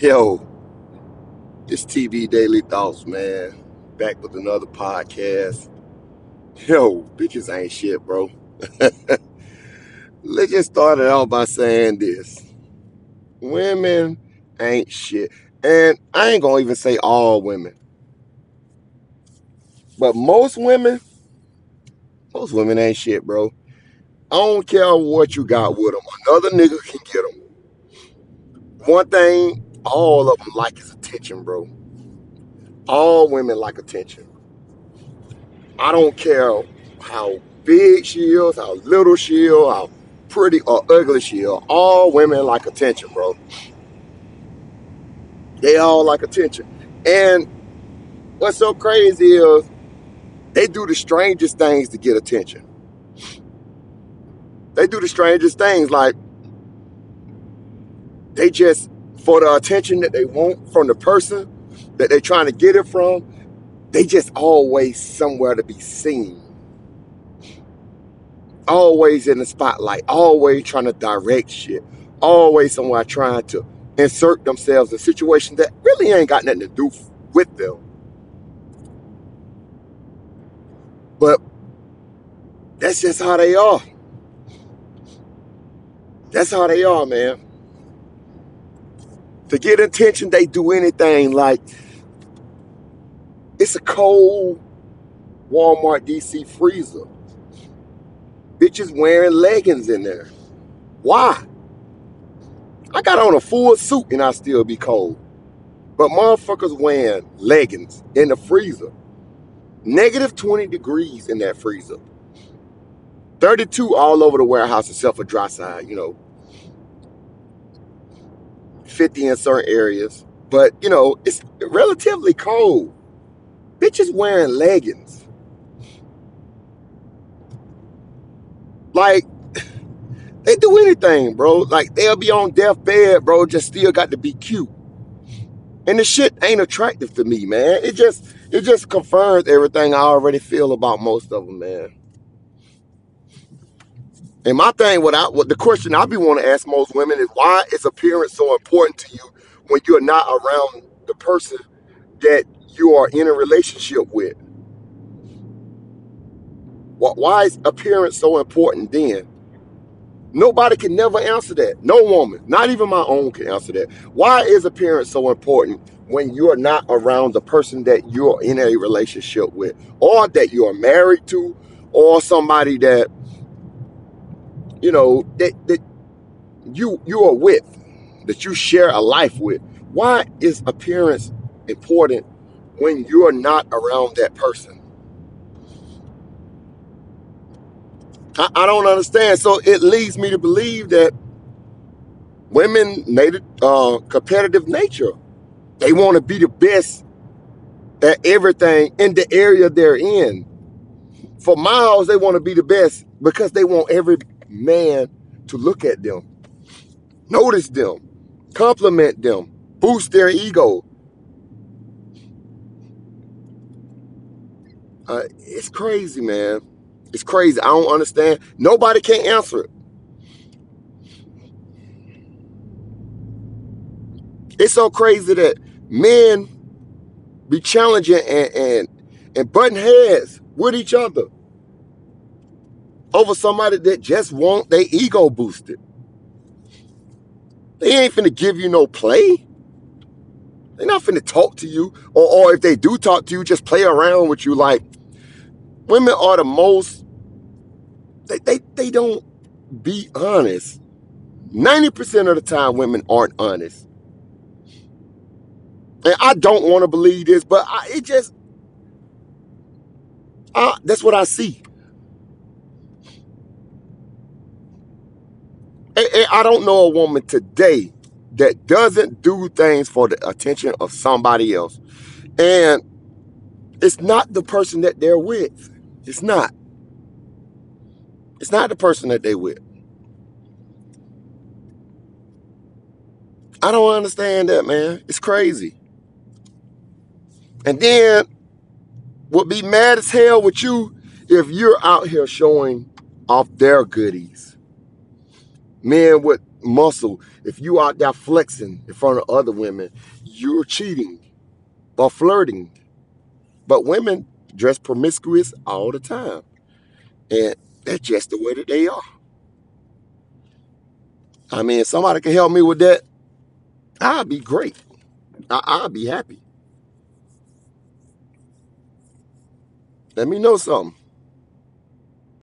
Yo, it's TV Daily Thoughts, man. Back with another podcast. Yo, bitches ain't shit, bro. Let's just start it out by saying this. Women ain't shit. And I ain't gonna even say all women. But most women, most women ain't shit, bro. I don't care what you got with them. Another nigga can get them. One thing all of them like his attention, bro. All women like attention. I don't care how big she is, how little she is, how pretty or ugly she is. All women like attention, bro. They all like attention. And what's so crazy is they do the strangest things to get attention. They do the strangest things like they just for the attention that they want from the person that they're trying to get it from, they just always somewhere to be seen. Always in the spotlight, always trying to direct shit, always somewhere trying to insert themselves in situations that really ain't got nothing to do with them. But that's just how they are. That's how they are, man. To get attention, they do anything. Like it's a cold Walmart DC freezer. Bitches wearing leggings in there. Why? I got on a full suit and I still be cold. But motherfuckers wearing leggings in the freezer. Negative 20 degrees in that freezer. 32 all over the warehouse except for dry side, you know. 50 in certain areas. But, you know, it's relatively cold. Bitches wearing leggings. Like, they do anything, bro. Like, they'll be on deathbed, bro, just still got to be cute. And the shit ain't attractive to me, man. It just, it just confirms everything I already feel about most of them, man. And my thing, what I, what the question I be want to ask most women is, why is appearance so important to you when you're not around the person that you are in a relationship with? Why, is appearance so important then? Nobody can never answer that. No woman, not even my own, can answer that. Why is appearance so important when you're not around the person that you're in a relationship with, or that you're married to, or somebody that you know that that you you are with, that you share a life with? Why is appearance important when you're not around that person? I, I don't understand. So it leads me to believe that women native uh, competitive nature. They want to be the best at everything in the area they're in. For miles, they want to be the best because they want every man to look at them, notice them, compliment them, boost their ego. Uh, it's crazy, man. It's crazy. I don't understand. Nobody can answer it. It's so crazy that men be challenging and and, and butting heads with each other over somebody that just want their ego boosted. They ain't finna give you no play. They're not finna talk to you. Or, or if they do talk to you, just play around with you. Like women are the most they they, they don't be honest. 90% of the time women aren't honest. And I don't want to believe this, but I, it just I, that's what I see. And, and I don't know a woman today that doesn't do things for the attention of somebody else. And it's not the person that they're with. It's not. It's not the person that they with. I don't understand that, man. It's crazy. And then would be mad as hell with you if you're out here showing off their goodies. Men with muscle, if you out there flexing in front of other women, you're cheating or flirting. But women dress promiscuous all the time. And that's just the way that they are. I mean, if somebody can help me with that, I'd be great. I- I'd be happy. Let me know something.